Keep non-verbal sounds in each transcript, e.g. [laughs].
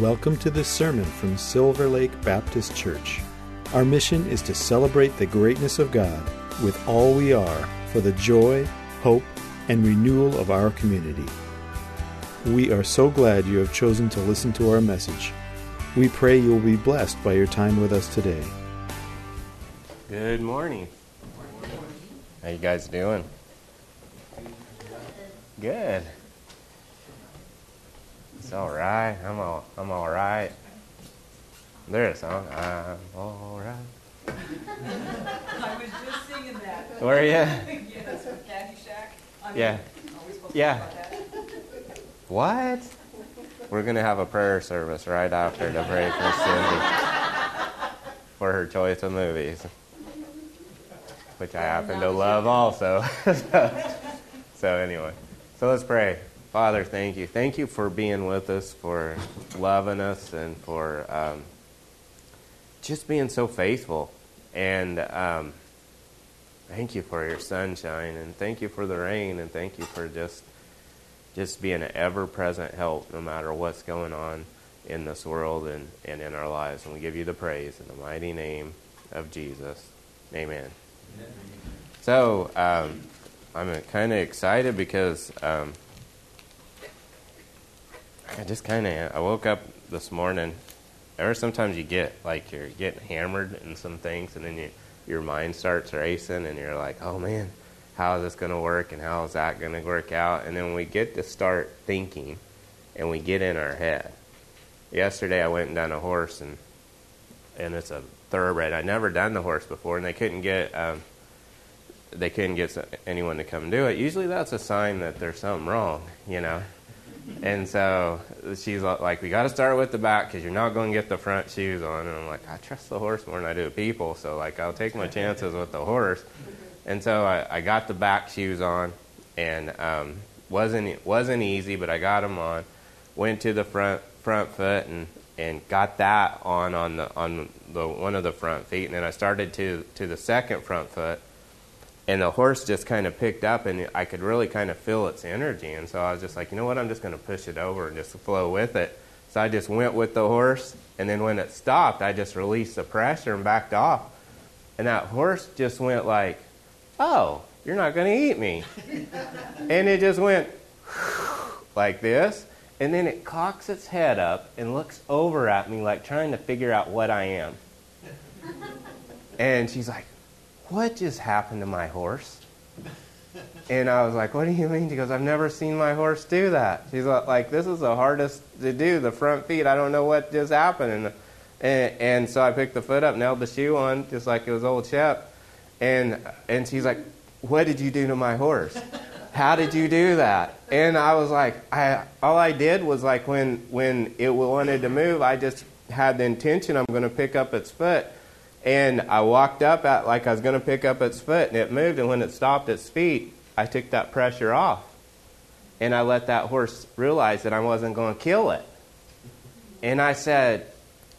Welcome to this sermon from Silver Lake Baptist Church. Our mission is to celebrate the greatness of God with all we are for the joy, hope, and renewal of our community. We are so glad you have chosen to listen to our message. We pray you will be blessed by your time with us today. Good morning. How you guys doing? Good. It's all right. I'm all. I'm all right. There's a song. I'm all right. I was just singing that. Where are you? [laughs] yes, with Caddyshack. I Yeah. Yeah. to talk about that? What? We're gonna have a prayer service right after to pray for Cindy for her choice of movies, which I happen to love also. [laughs] so, so anyway, so let's pray. Father, thank you. Thank you for being with us, for loving us, and for um, just being so faithful. And um, thank you for your sunshine, and thank you for the rain, and thank you for just just being an ever present help no matter what's going on in this world and, and in our lives. And we give you the praise in the mighty name of Jesus. Amen. So um, I'm kind of excited because um, I just kind of I woke up this morning. Ever sometimes you get like you're getting hammered in some things, and then you, your mind starts racing, and you're like, "Oh man, how is this going to work and how is that going to work out? And then we get to start thinking and we get in our head. Yesterday i went and done a horse and and it's a thoroughbred. I never done the horse before and they couldn't get um, they couldn't get anyone to come do it. Usually that's a sign that there's something wrong you know and so she's like we got to start with the back because you're not going to get the front shoes on. And i'm like i trust the horse more than i do people so like i'll take my chances with the horse. And so I, I got the back shoes on, and um, wasn't wasn't easy, but I got them on. Went to the front front foot and and got that on on the on the one of the front feet, and then I started to to the second front foot, and the horse just kind of picked up, and I could really kind of feel its energy, and so I was just like, you know what, I'm just going to push it over and just flow with it. So I just went with the horse, and then when it stopped, I just released the pressure and backed off, and that horse just went like oh, you're not going to eat me. [laughs] and it just went [laughs] like this. And then it cocks its head up and looks over at me like trying to figure out what I am. [laughs] And she's like, what just happened to my horse? And I was like, what do you mean? She goes, I've never seen my horse do that. She's like, this is the hardest to do, the front feet. I don't know what just happened. And, and, and so I picked the foot up, nailed the shoe on, just like it was old Shep. And and she's like, "What did you do to my horse? How did you do that?" And I was like, "I all I did was like when when it wanted to move, I just had the intention I'm going to pick up its foot." And I walked up at like I was going to pick up its foot, and it moved. And when it stopped its feet, I took that pressure off, and I let that horse realize that I wasn't going to kill it. And I said,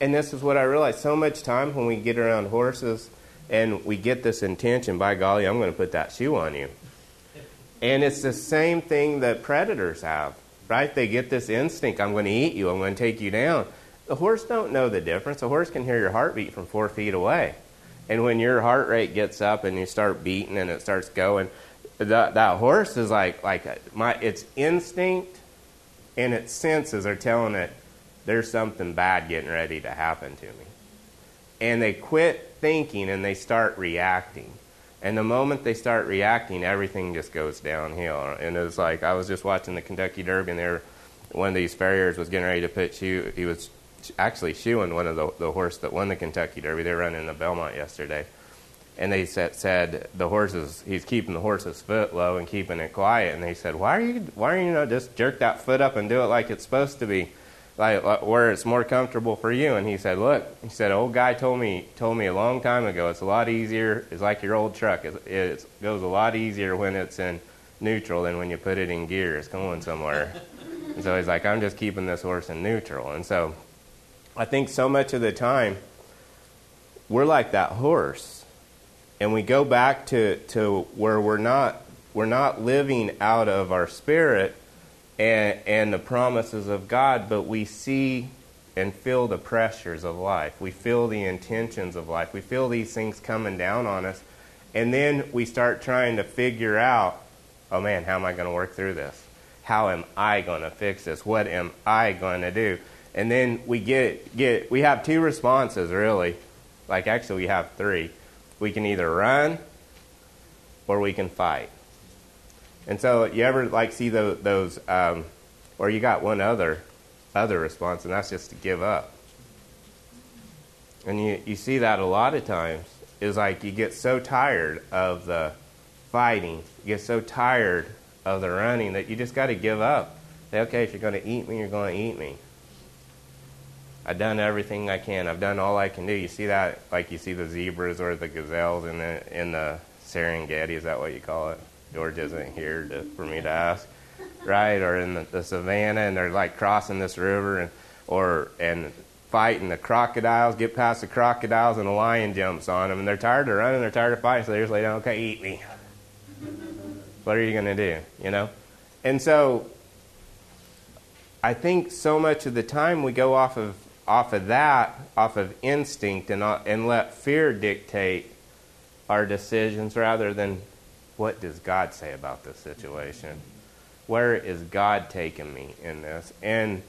and this is what I realized: so much time when we get around horses and we get this intention by golly i'm going to put that shoe on you and it's the same thing that predators have right they get this instinct i'm going to eat you i'm going to take you down the horse don't know the difference the horse can hear your heartbeat from four feet away and when your heart rate gets up and you start beating and it starts going that, that horse is like like my its instinct and its senses are telling it there's something bad getting ready to happen to me and they quit thinking and they start reacting. And the moment they start reacting, everything just goes downhill. And it was like I was just watching the Kentucky Derby, and there, one of these farriers was getting ready to put shoe. He was actually shoeing one of the the horse that won the Kentucky Derby. They were running the Belmont yesterday, and they said, said the horses he's keeping the horse's foot low and keeping it quiet. And they said, why are you why are you, you know just jerk that foot up and do it like it's supposed to be? like where it's more comfortable for you. And he said, look, he said, old guy told me told me a long time ago, it's a lot easier. It's like your old truck. It, it goes a lot easier when it's in neutral than when you put it in gear. It's going somewhere. [laughs] and so he's like, I'm just keeping this horse in neutral. And so I think so much of the time we're like that horse, and we go back to to where we're not we're not living out of our spirit and, and the promises of God, but we see and feel the pressures of life. We feel the intentions of life. We feel these things coming down on us. And then we start trying to figure out, oh man, how am I going to work through this? How am I going to fix this? What am I going to do? And then we get get we have two responses really. Like actually we have three. We can either run or we can fight. And so you ever like see those, those um, or you got one other other response, and that's just to give up. And you, you see that a lot of times is like you get so tired of the fighting, you get so tired of the running that you just got to give up. Say, okay, if you're going to eat me, you're going to eat me. I've done everything I can. I've done all I can do. You see that, like you see the zebras or the gazelles in the in the Serengeti. Is that what you call it? George isn't here to, for me to ask, right? Or in the, the savannah, and they're like crossing this river, and or and fighting the crocodiles. Get past the crocodiles, and a lion jumps on them, and they're tired of running. They're tired of fighting, so they just lay down. Okay, eat me. What are you going to do? You know, and so I think so much of the time we go off of off of that, off of instinct, and, uh, and let fear dictate our decisions rather than what does God say about this situation? Where is God taking me in this? And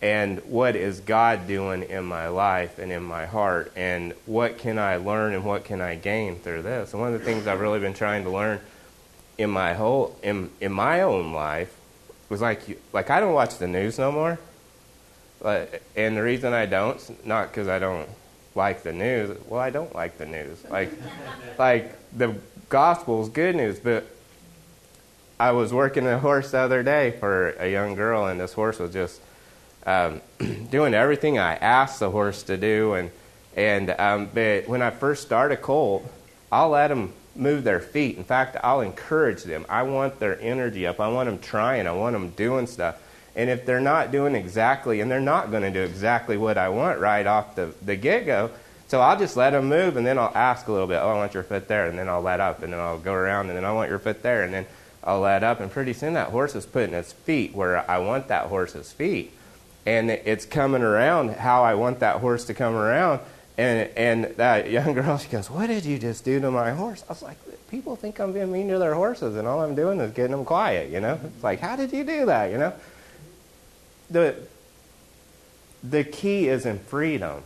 and what is God doing in my life and in my heart? And what can I learn and what can I gain through this? And one of the things I've really been trying to learn in my whole in in my own life was like like I don't watch the news no more. And the reason I don't, not because I don't like the news. Well, I don't like the news. Like, [laughs] like the gospel is good news, but I was working a horse the other day for a young girl, and this horse was just um, [clears throat] doing everything I asked the horse to do. And and um, but when I first start a colt, I'll let them move their feet. In fact, I'll encourage them. I want their energy up. I want them trying. I want them doing stuff. And if they're not doing exactly, and they're not going to do exactly what I want right off the, the get go, so I'll just let them move, and then I'll ask a little bit. Oh, I want your foot there, and then I'll let up, and then I'll go around, and then I want your foot there, and then I'll let up, and pretty soon that horse is putting its feet where I want that horse's feet, and it's coming around how I want that horse to come around. And and that [laughs] young girl, she goes, "What did you just do to my horse?" I was like, "People think I'm being mean to their horses, and all I'm doing is getting them quiet." You know, it's like, "How did you do that?" You know the, the key is in freedom.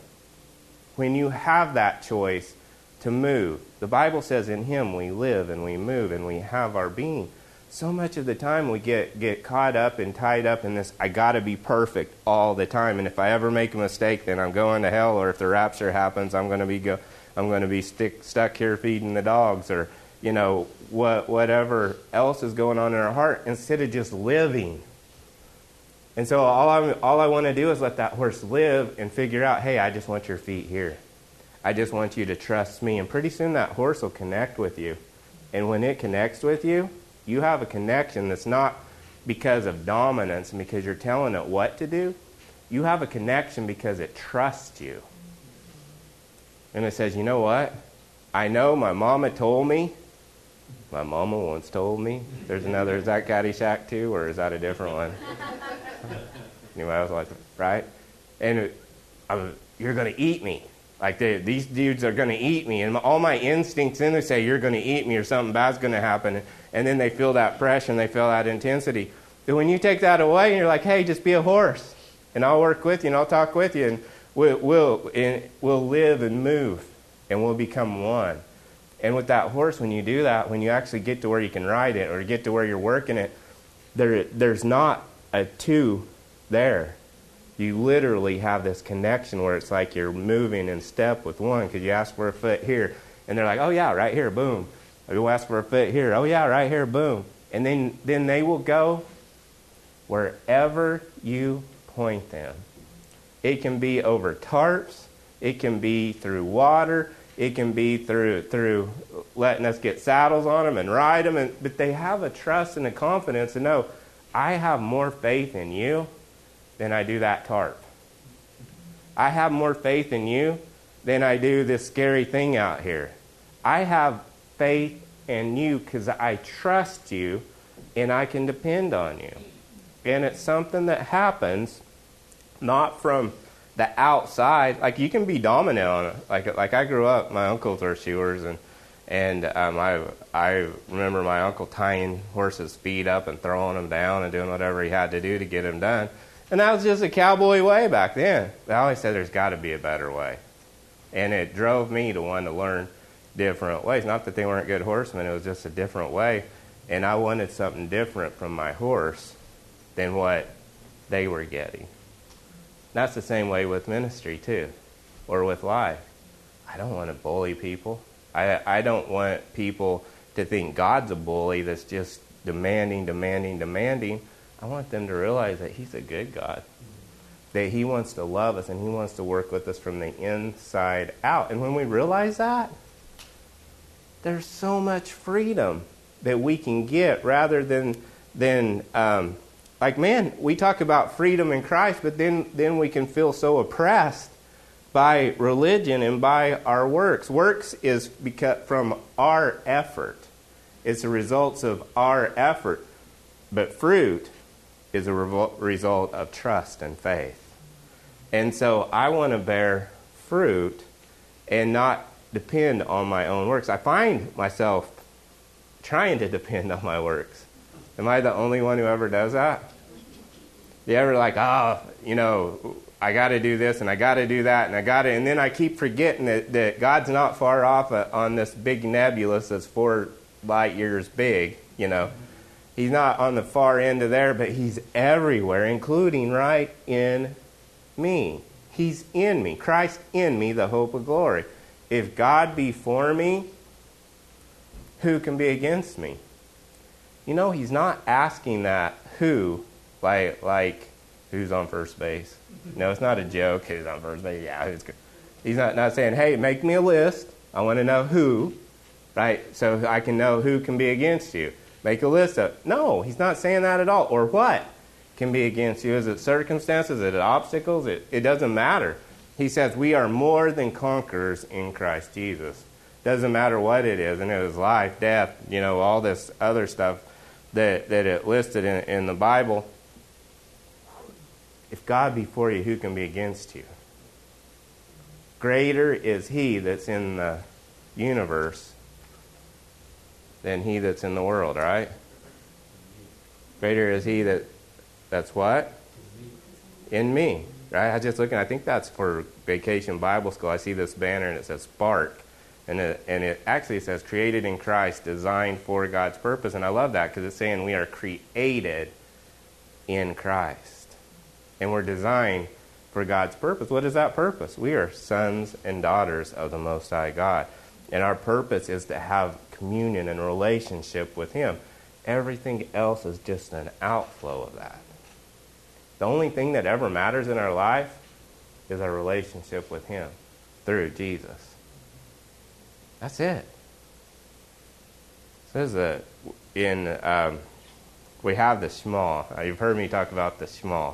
When you have that choice to move, the Bible says in Him we live and we move and we have our being. So much of the time we get, get caught up and tied up in this, I got to be perfect all the time. And if I ever make a mistake, then I'm going to hell. Or if the rapture happens, I'm going to be, go, I'm going to be stick, stuck here feeding the dogs. Or, you know, what, whatever else is going on in our heart instead of just living and so all, i all I want to do is let that horse live and figure out, hey, I just want your feet here. I just want you to trust me. And pretty soon that horse will connect with you. And when it connects with you, you have a connection that's not because of dominance and because you're telling it what to do. You have a connection because it trusts you. And it says, you know what? I know my mama told me. My mama once told me. There's another, is that Caddyshack too, or is that a different one? [laughs] anyway, I was like, right? And I'm, you're going to eat me. Like they, these dudes are going to eat me, and all my instincts in there say you're going to eat me or something bad's going to happen, and then they feel that pressure and they feel that intensity. But when you take that away and you're like, hey, just be a horse, and I'll work with you and I'll talk with you, and we'll we'll, and we'll live and move, and we'll become one. And with that horse, when you do that, when you actually get to where you can ride it or get to where you're working it, there there's not a two there. You literally have this connection where it's like you're moving in step with one because you ask for a foot here, and they're like, oh, yeah, right here, boom. You ask for a foot here, oh, yeah, right here, boom. And then, then they will go wherever you point them. It can be over tarps, it can be through water, it can be through through letting us get saddles on them and ride them, and, but they have a trust and a confidence to know I have more faith in you than I do that tarp. I have more faith in you than I do this scary thing out here. I have faith in you because I trust you and I can depend on you. And it's something that happens not from the outside, like you can be dominant on it. Like like I grew up, my uncles were shoers, and and um, I I remember my uncle tying horses' feet up and throwing them down and doing whatever he had to do to get them done. And that was just a cowboy way back then. I always said there's got to be a better way, and it drove me to want to learn different ways. Not that they weren't good horsemen; it was just a different way, and I wanted something different from my horse than what they were getting. That's the same way with ministry, too, or with life. I don't want to bully people. I, I don't want people to think God's a bully that's just demanding, demanding, demanding. I want them to realize that He's a good God, that He wants to love us and He wants to work with us from the inside out. And when we realize that, there's so much freedom that we can get rather than, than um, like, man, we talk about freedom in Christ, but then, then we can feel so oppressed by religion and by our works. Works is because from our effort. It's the results of our effort. But fruit is a result of trust and faith. And so I want to bear fruit and not depend on my own works. I find myself trying to depend on my works. Am I the only one who ever does that? You ever like, oh, you know, I got to do this and I got to do that and I got to, and then I keep forgetting that, that God's not far off uh, on this big nebulous that's four light years big, you know. He's not on the far end of there, but He's everywhere, including right in me. He's in me. Christ in me, the hope of glory. If God be for me, who can be against me? You know, He's not asking that who, like, like who's on first base. No, it's not a joke. Who's on first base? Yeah, who's good. He's not, not saying, hey, make me a list. I want to know who, right? So I can know who can be against you. Make a list of. No, he's not saying that at all. Or what can be against you? Is it circumstances? Is it obstacles? It, it doesn't matter. He says we are more than conquerors in Christ Jesus. Doesn't matter what it is, and it is life, death, you know, all this other stuff that, that it listed in, in the Bible if God be for you, who can be against you? Greater is He that's in the universe than He that's in the world, right? Greater is He that that's what? In me. Right? I was just looking, I think that's for vacation Bible school. I see this banner and it says Spark. And it, and it actually says created in Christ, designed for God's purpose. And I love that because it's saying we are created in Christ and we're designed for God's purpose. What is that purpose? We are sons and daughters of the Most High God. And our purpose is to have communion and relationship with Him. Everything else is just an outflow of that. The only thing that ever matters in our life is our relationship with Him through Jesus. That's it. it says a, in um, we have the shema. You've heard me talk about the shema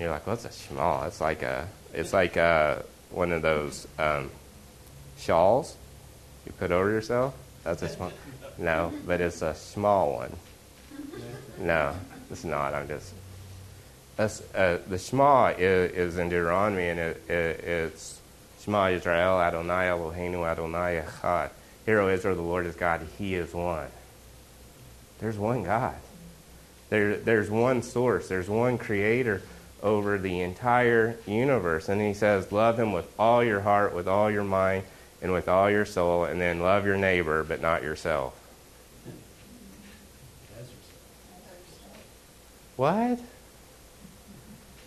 you're like, what's a shema? It's like a, it's like a, one of those um, shawls you put over yourself. That's a small. No, but it's a small one. No, it's not. I'm just. Uh, the Shema is, is, in Deuteronomy, and it, it, it's Shema Israel, Adonai Eloheinu, Adonai Echad. Hear, O Israel, the Lord is God. He is one. There's one God. There, there's one source. There's one Creator over the entire universe. And he says, Love him with all your heart, with all your mind, and with all your soul, and then love your neighbor, but not yourself. What?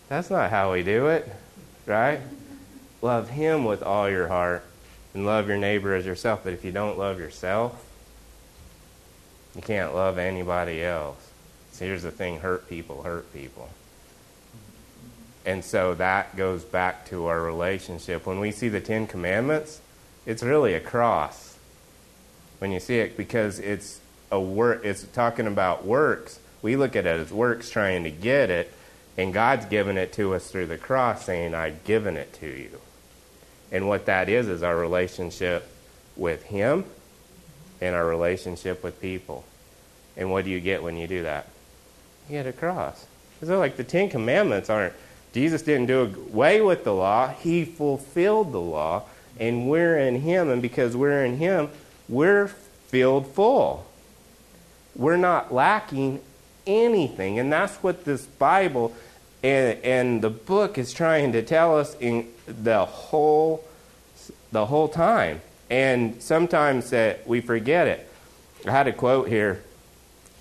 That's not how we do it, right? Love him with all your heart and love your neighbor as yourself. But if you don't love yourself, you can't love anybody else. So here's the thing hurt people hurt people. And so that goes back to our relationship. When we see the Ten Commandments, it's really a cross when you see it because it's a work. It's talking about works. We look at it as works, trying to get it, and God's given it to us through the cross, saying, "I've given it to you." And what that is is our relationship with Him and our relationship with people. And what do you get when you do that? You get a cross. So, like the Ten Commandments aren't Jesus didn't do away with the law, He fulfilled the law, and we're in Him. And because we're in Him, we're filled full. We're not lacking anything. And that's what this Bible and, and the book is trying to tell us in the whole, the whole time. And sometimes that we forget it. I had a quote here.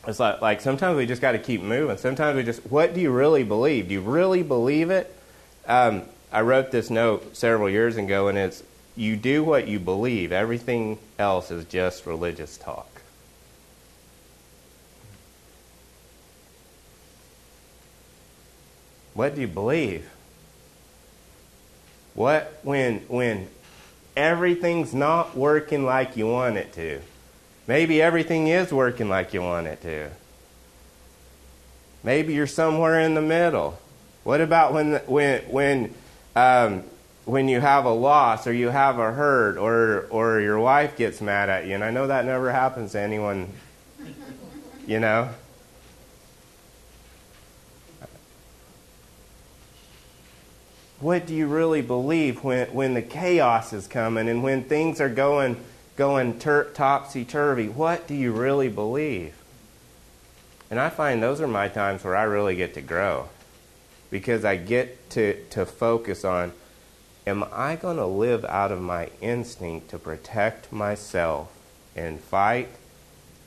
It's like, like sometimes we just got to keep moving. Sometimes we just, what do you really believe? Do you really believe it? Um, I wrote this note several years ago, and it's you do what you believe. Everything else is just religious talk. What do you believe? What when when everything's not working like you want it to? Maybe everything is working like you want it to. Maybe you're somewhere in the middle. What about when when when um, when you have a loss or you have a hurt or or your wife gets mad at you? And I know that never happens to anyone. You know. What do you really believe when, when the chaos is coming and when things are going going ter- topsy turvy. What do you really believe? And I find those are my times where I really get to grow because I get to, to focus on am I going to live out of my instinct to protect myself and fight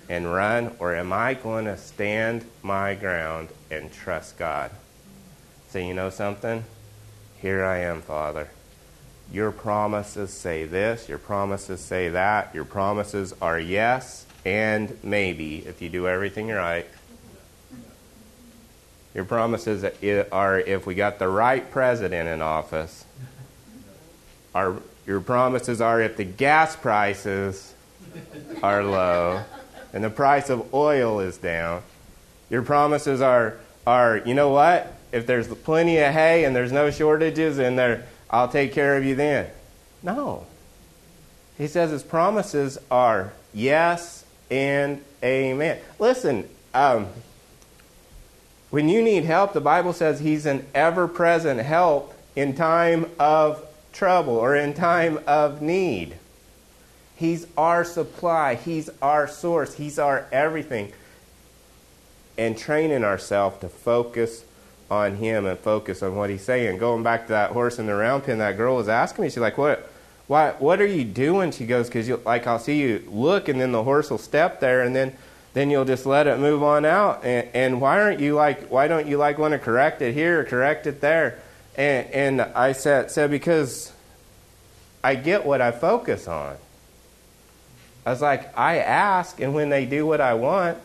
and run, or am I going to stand my ground and trust God? Say, you know something? Here I am, Father. Your promises say this, your promises say that, your promises are yes and maybe if you do everything right. Your promises are if we got the right president in office. Our, your promises are if the gas prices are low and the price of oil is down. Your promises are, are you know what? If there's plenty of hay and there's no shortages and there I'll take care of you then. No. He says his promises are yes and amen. Listen, um, when you need help, the Bible says he's an ever present help in time of trouble or in time of need. He's our supply, he's our source, he's our everything. And training ourselves to focus on him and focus on what he's saying. Going back to that horse in the round pen, that girl was asking me, she's like, "What? Why? What are you doing?" She goes, "Because like I'll see you look, and then the horse will step there, and then." Then you'll just let it move on out. And, and why aren't you like? Why don't you like want to correct it here, or correct it there? And, and I said, said because I get what I focus on. I was like, I ask, and when they do what I want,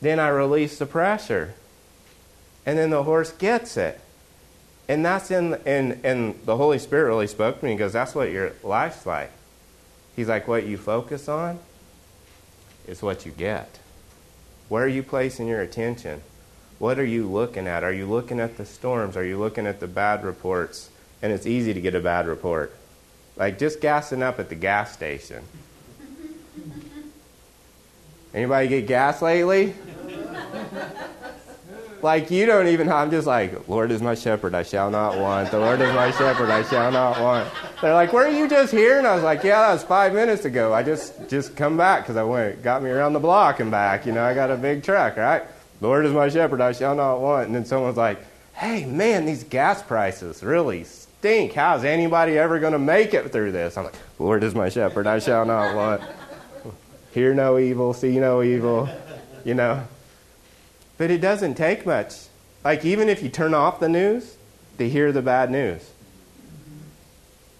then I release the pressure and then the horse gets it. And that's in, and, and the Holy Spirit really spoke to me. He goes, That's what your life's like. He's like, What you focus on is what you get. Where are you placing your attention? What are you looking at? Are you looking at the storms? Are you looking at the bad reports? And it's easy to get a bad report. Like just gassing up at the gas station. [laughs] Anybody get gas lately? [laughs] like you don't even i'm just like lord is my shepherd i shall not want. The lord is my shepherd i shall not want. They're like were you just here? And i was like yeah that was five minutes ago. I just just come back because i went got me around the block and back you know i got a big truck right? Lord is my shepherd i shall not want. And then someone's like hey man these gas prices really stink. How's anybody ever going to make it through this? I'm like lord is my shepherd i shall not want. Hear no evil see no evil you know but it doesn't take much. Like, even if you turn off the news, to hear the bad news.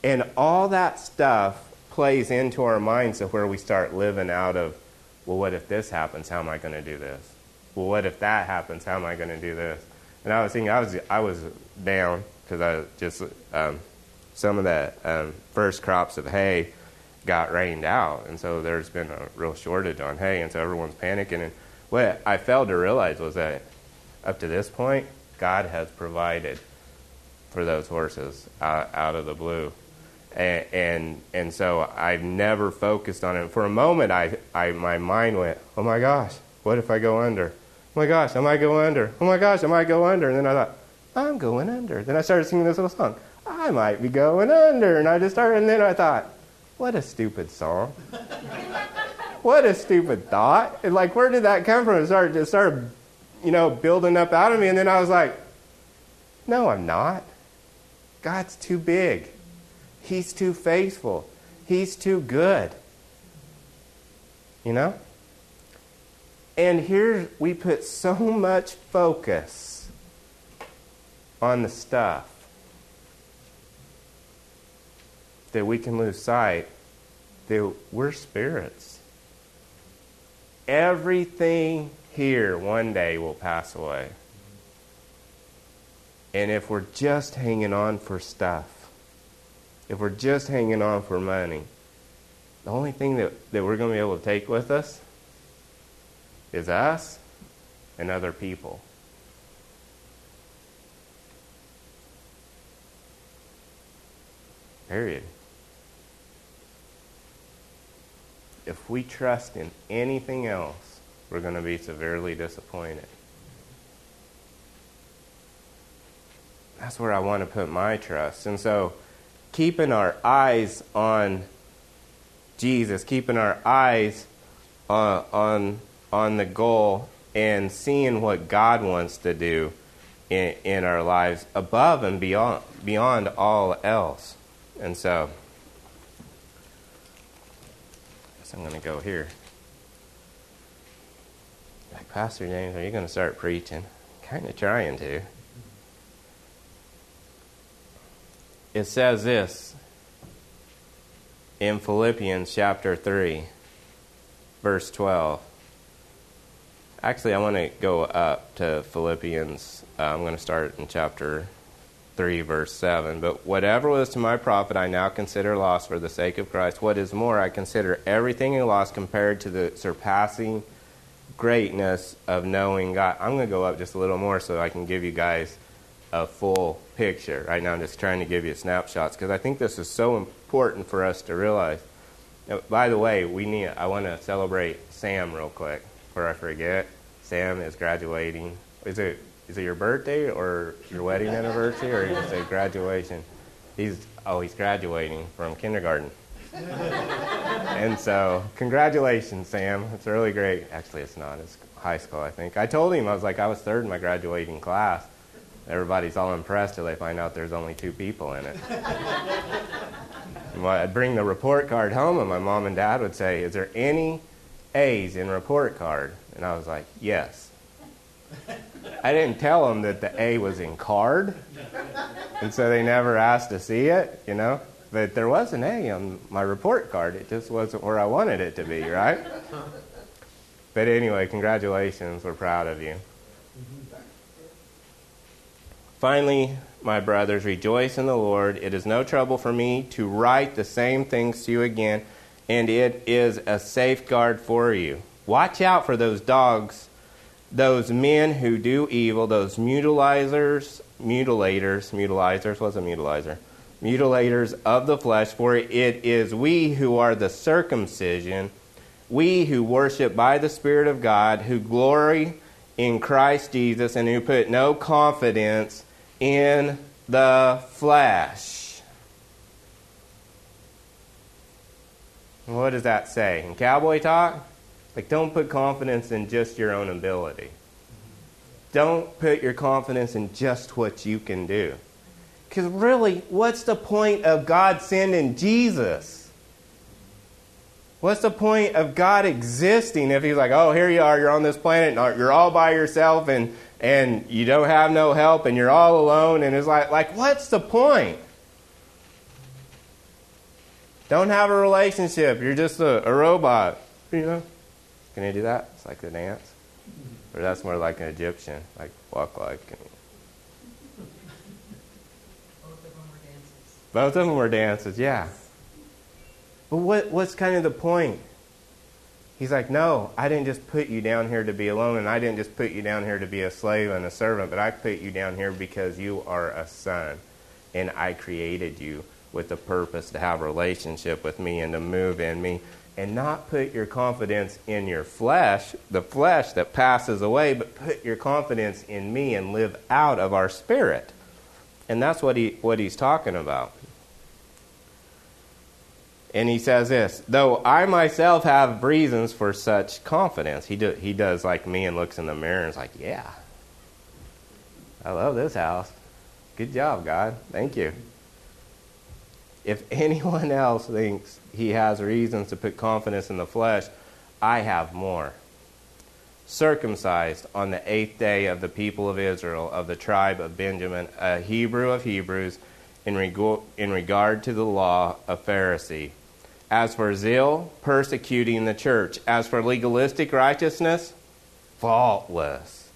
And all that stuff plays into our minds of where we start living out of, well, what if this happens? How am I going to do this? Well, what if that happens? How am I going to do this? And I was thinking, I was, I was down because I just, um, some of the um, first crops of hay got rained out. And so there's been a real shortage on hay. And so everyone's panicking. And what I failed to realize was that up to this point, God has provided for those horses out, out of the blue. And, and, and so I've never focused on it. For a moment, I, I my mind went, "Oh my gosh, what if I go under? Oh my gosh, I might go under. Oh my gosh, I might go under." And then I thought, I'm going under. Then I started singing this little song. I might be going under. And I just started, and then I thought, what a stupid song. [laughs] what a stupid thought. And like, where did that come from? It started, it started, you know, building up out of me. And then I was like, no, I'm not. God's too big. He's too faithful. He's too good. You know? And here we put so much focus on the stuff that we can lose sight that we're spirits. Everything here one day will pass away. And if we're just hanging on for stuff, if we're just hanging on for money, the only thing that, that we're going to be able to take with us is us and other people. Period. If we trust in anything else, we're going to be severely disappointed. That's where I want to put my trust. And so, keeping our eyes on Jesus, keeping our eyes on, on, on the goal, and seeing what God wants to do in, in our lives above and beyond, beyond all else. And so, I'm going to go here. Like, Pastor James, are you going to start preaching? Kind of trying to. it says this in Philippians chapter 3, verse 12. Actually, I want to go up to Philippians. Uh, I'm going to start in chapter 3, verse 7. But whatever was to my profit, I now consider loss for the sake of Christ. What is more, I consider everything a loss compared to the surpassing greatness of knowing God. I'm going to go up just a little more so I can give you guys a full picture. Right now, I'm just trying to give you snapshots because I think this is so important for us to realize. Now, by the way, we need. I want to celebrate Sam real quick before I forget. Sam is graduating. Is it is it your birthday or your wedding anniversary or you say graduation? He's oh he's graduating from kindergarten. [laughs] and so, congratulations, Sam. It's really great. Actually, it's not. It's high school, I think. I told him I was like I was third in my graduating class everybody's all impressed till they find out there's only two people in it. [laughs] I'd bring the report card home, and my mom and dad would say, Is there any A's in report card? And I was like, Yes. I didn't tell them that the A was in card, and so they never asked to see it, you know. But there was an A on my report card. It just wasn't where I wanted it to be, right? But anyway, congratulations. We're proud of you. Finally, my brothers, rejoice in the Lord. It is no trouble for me to write the same things to you again, and it is a safeguard for you. Watch out for those dogs, those men who do evil, those mutilizers, mutilators, mutilizers, what's a mutilizer? Mutilators of the flesh, for it is we who are the circumcision, we who worship by the Spirit of God, who glory in Christ Jesus, and who put no confidence in the flesh. What does that say? In cowboy talk? Like, don't put confidence in just your own ability. Don't put your confidence in just what you can do. Because really, what's the point of God sending Jesus? What's the point of God existing if He's like, oh, here you are, you're on this planet, you're all by yourself, and and you don't have no help and you're all alone and it's like like what's the point don't have a relationship you're just a, a robot you know can you do that? It's like a dance? Or that's more like an egyptian like walk like Both of them were dances. both of them were dances yeah. But what what's kind of the point? He's like, No, I didn't just put you down here to be alone, and I didn't just put you down here to be a slave and a servant, but I put you down here because you are a son, and I created you with the purpose to have a relationship with me and to move in me and not put your confidence in your flesh, the flesh that passes away, but put your confidence in me and live out of our spirit. And that's what he what he's talking about. And he says this, though I myself have reasons for such confidence. He do, he does like me and looks in the mirror and is like, "Yeah. I love this house. Good job, God. Thank you." If [laughs] anyone else thinks he has reasons to put confidence in the flesh, I have more. Circumcised on the eighth day of the people of Israel, of the tribe of Benjamin, a Hebrew of Hebrews, in, reg- in regard to the law, a Pharisee. As for zeal, persecuting the church. As for legalistic righteousness, faultless.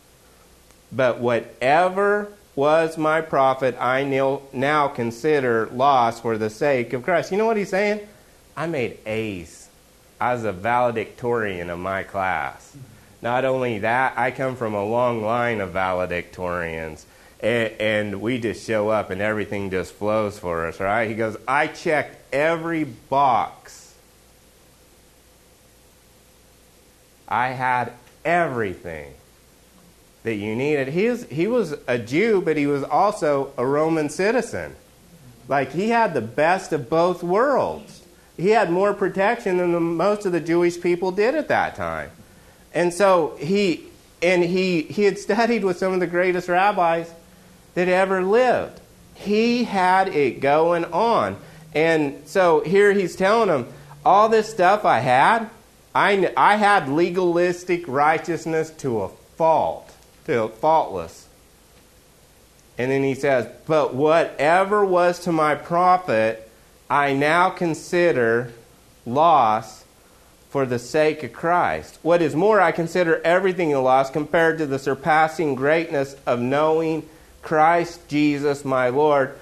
But whatever was my profit, I now consider loss for the sake of Christ. You know what he's saying? I made A's. I was a valedictorian of my class. Not only that, I come from a long line of valedictorians. And, and we just show up and everything just flows for us, right? He goes, I checked every box. I had everything that you needed. He was, he was a Jew, but he was also a Roman citizen. Like he had the best of both worlds. He had more protection than the, most of the Jewish people did at that time. And so he and he he had studied with some of the greatest rabbis that ever lived. He had it going on. And so here he's telling them, all this stuff I had, I, I had legalistic righteousness to a fault to faultless. And then he says, But whatever was to my profit, I now consider loss for the sake of Christ. What is more, I consider everything a loss compared to the surpassing greatness of knowing Christ Jesus my Lord,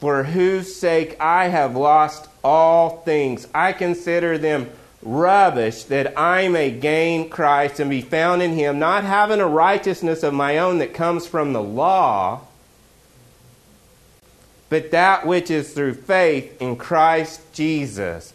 for whose sake I have lost all things. I consider them rubbish that I may gain Christ and be found in him, not having a righteousness of my own that comes from the law, but that which is through faith in Christ Jesus.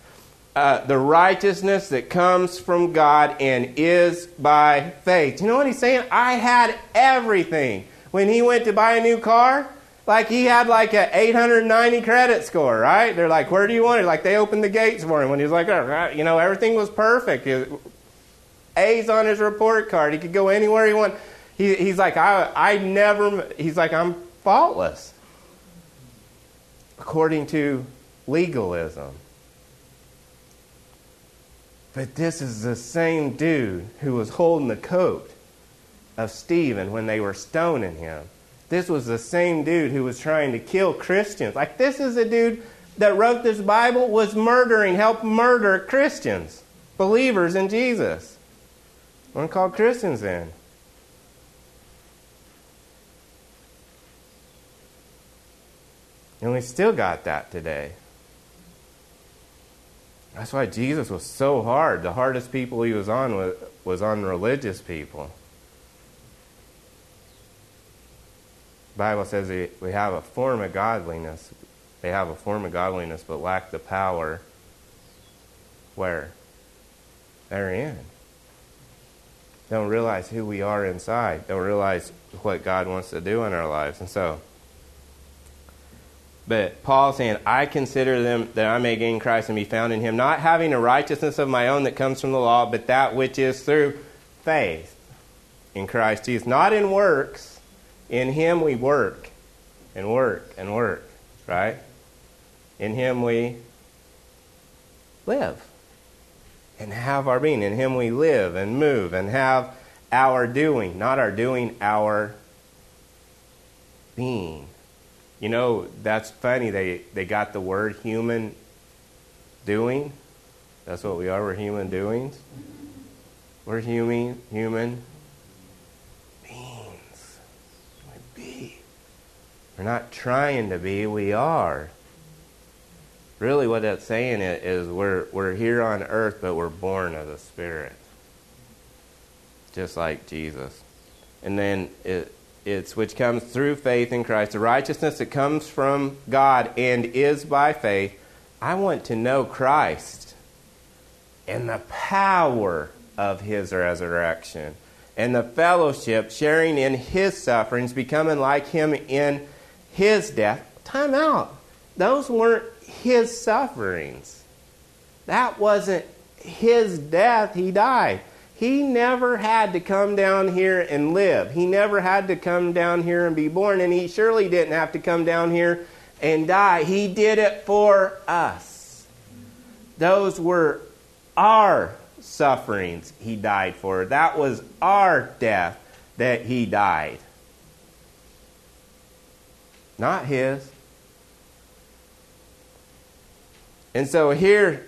Uh, the righteousness that comes from God and is by faith. You know what he's saying? I had everything. When he went to buy a new car, like he had like an 890 credit score, right? They're like, where do you want it? Like they opened the gates for him when he was like, oh, you know, everything was perfect. A's on his report card. He could go anywhere he wanted. He, he's like, I, I never, he's like, I'm faultless. According to legalism. But this is the same dude who was holding the coat of Stephen when they were stoning him. This was the same dude who was trying to kill Christians. Like, this is a dude that wrote this Bible, was murdering, helped murder Christians, believers in Jesus. We're called Christians then. And we still got that today. That's why Jesus was so hard. The hardest people he was on was, was on religious people. Bible says we have a form of godliness. They have a form of godliness but lack the power where? They're in. Don't realize who we are inside. Don't realize what God wants to do in our lives. And so, but Paul saying, I consider them that I may gain Christ and be found in him, not having a righteousness of my own that comes from the law, but that which is through faith in Christ Jesus. Not in works, in Him we work and work and work, right? In Him we live and have our being. In Him we live and move and have our doing, not our doing, our being. You know, that's funny. They, they got the word human doing. That's what we are. We're human doings. We're human, human beings. We're not trying to be, we are. Really, what that's saying is we're, we're here on earth, but we're born of the Spirit. Just like Jesus. And then it, it's which comes through faith in Christ, the righteousness that comes from God and is by faith. I want to know Christ and the power of his resurrection, and the fellowship, sharing in his sufferings, becoming like him in his death. Time out. Those weren't his sufferings. That wasn't his death. He died. He never had to come down here and live. He never had to come down here and be born, and he surely didn't have to come down here and die. He did it for us. Those were our sufferings he died for. That was our death that he died. Not his. And so here,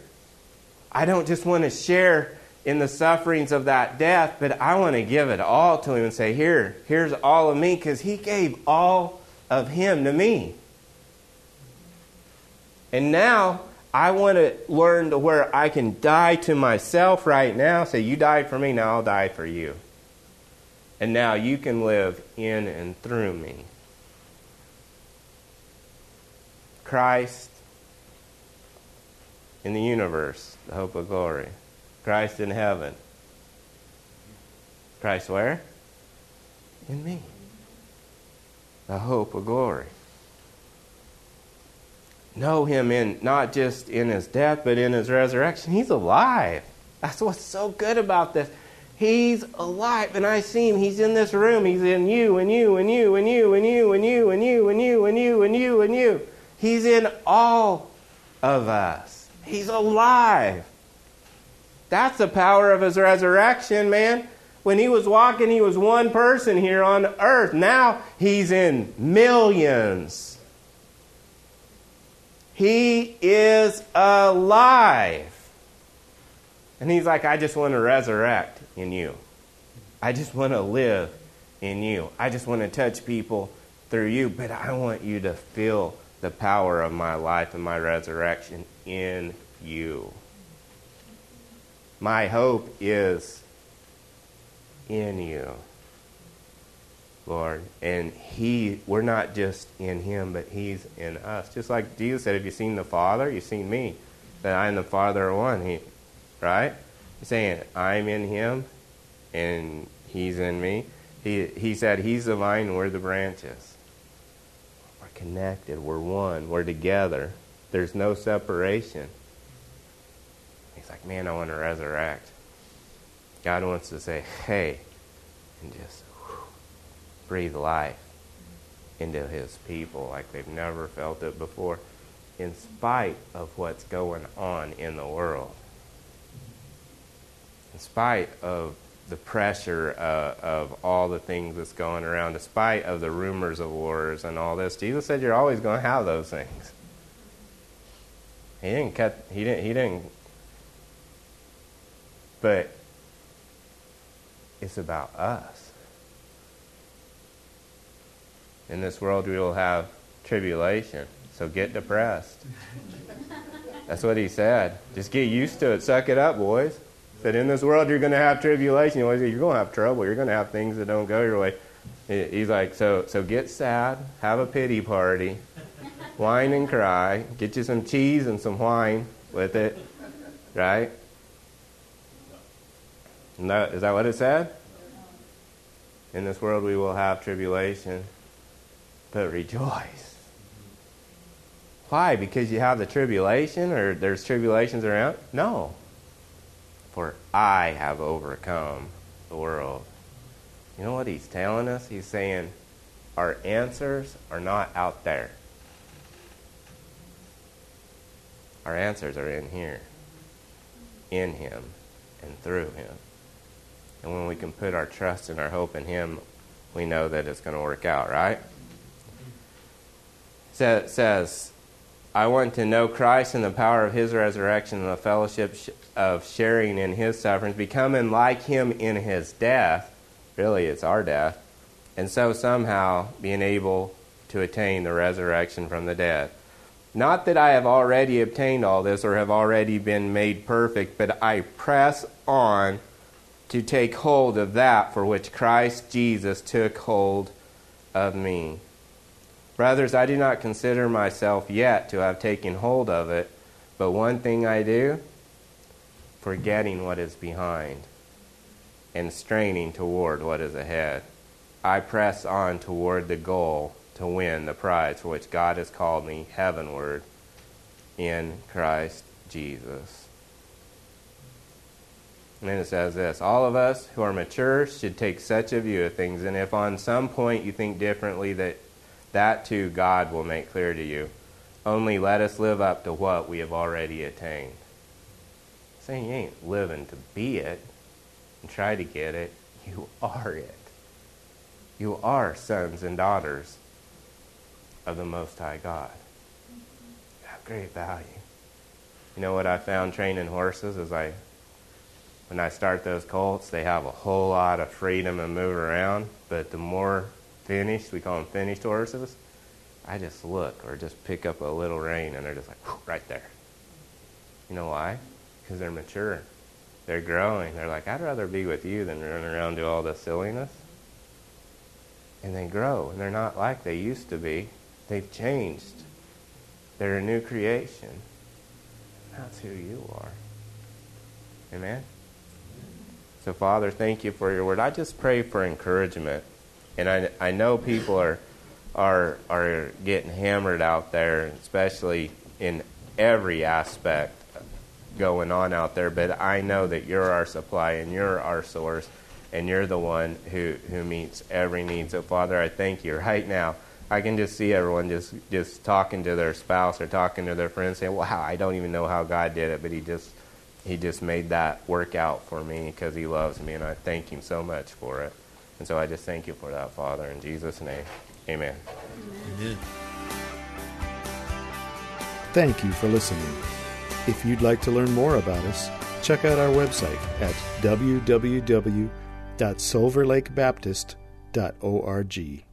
I don't just want to share in the sufferings of that death, but I want to give it all to him and say, Here, here's all of me, because he gave all of him to me. And now I want to learn to where I can die to myself right now. Say, You died for me, now I'll die for you. And now you can live in and through me. Christ in the universe, the hope of glory. Christ in heaven. Christ where? In me. The hope of glory. Know him in not just in his death, but in his resurrection. He's alive. That's what's so good about this. He's alive, and I see him. He's in this room. He's in you and you and you and you and you and you and you and you and you and you and you. He's in all of us. He's alive. That's the power of his resurrection, man. When he was walking, he was one person here on earth. Now he's in millions. He is alive. And he's like, I just want to resurrect in you. I just want to live in you. I just want to touch people through you, but I want you to feel the power of my life and my resurrection in you. My hope is in you, Lord. And He, we're not just in Him, but He's in us. Just like Jesus said, Have you seen the Father? You've seen me. That I and the Father are one. He, right? He's saying, I'm in Him and He's in me. He, he said, He's the vine we're the branches. We're connected. We're one. We're together. There's no separation. He's like, man, I want to resurrect. God wants to say, hey, and just breathe life into his people like they've never felt it before, in spite of what's going on in the world. In spite of the pressure uh, of all the things that's going around, despite of the rumors of wars and all this, Jesus said you're always going to have those things. He didn't cut. He didn't. He didn't. But it's about us. In this world, we will have tribulation. So get depressed. [laughs] That's what he said. Just get used to it. Suck it up, boys. That in this world you're going to have tribulation. You're going to have trouble. You're going to have things that don't go your way. He's like, so so get sad, have a pity party, [laughs] whine and cry, get you some cheese and some wine with it, right? No, is that what it said? In this world we will have tribulation, but rejoice. Why? Because you have the tribulation or there's tribulations around? No. For I have overcome the world. You know what he's telling us? He's saying our answers are not out there. Our answers are in here, in Him, and through Him. And when we can put our trust and our hope in Him, we know that it's going to work out, right? So It says, I want to know Christ and the power of His resurrection and the fellowship of sharing in His sufferings, becoming like Him in His death. Really, it's our death. And so somehow being able to attain the resurrection from the dead. Not that I have already obtained all this or have already been made perfect, but I press on to take hold of that for which Christ Jesus took hold of me. Brothers, I do not consider myself yet to have taken hold of it, but one thing I do, forgetting what is behind and straining toward what is ahead. I press on toward the goal to win the prize for which God has called me heavenward in Christ Jesus. And then it says this All of us who are mature should take such a view of things, and if on some point you think differently, that that too God will make clear to you. Only let us live up to what we have already attained. Saying you ain't living to be it and try to get it, you are it. You are sons and daughters of the Most High God. Have great value. You know what I found training horses is I when I start those colts, they have a whole lot of freedom and move around. But the more finished, we call them finished horses, I just look or just pick up a little rein and they're just like, right there. You know why? Because they're mature. They're growing. They're like, I'd rather be with you than run around do all this silliness. And they grow, and they're not like they used to be. They've changed. They're a new creation. That's who you are. Amen? So, Father, thank you for your word. I just pray for encouragement. And I, I know people are, are, are getting hammered out there, especially in every aspect going on out there. But I know that you're our supply and you're our source and you're the one who, who meets every need. So, Father, I thank you right now. I can just see everyone just, just talking to their spouse or talking to their friends saying, Wow, I don't even know how God did it, but He just he just made that work out for me because he loves me, and I thank him so much for it. And so I just thank you for that, Father, in Jesus' name. Amen. Amen. Thank you for listening. If you'd like to learn more about us, check out our website at www.silverlakebaptist.org.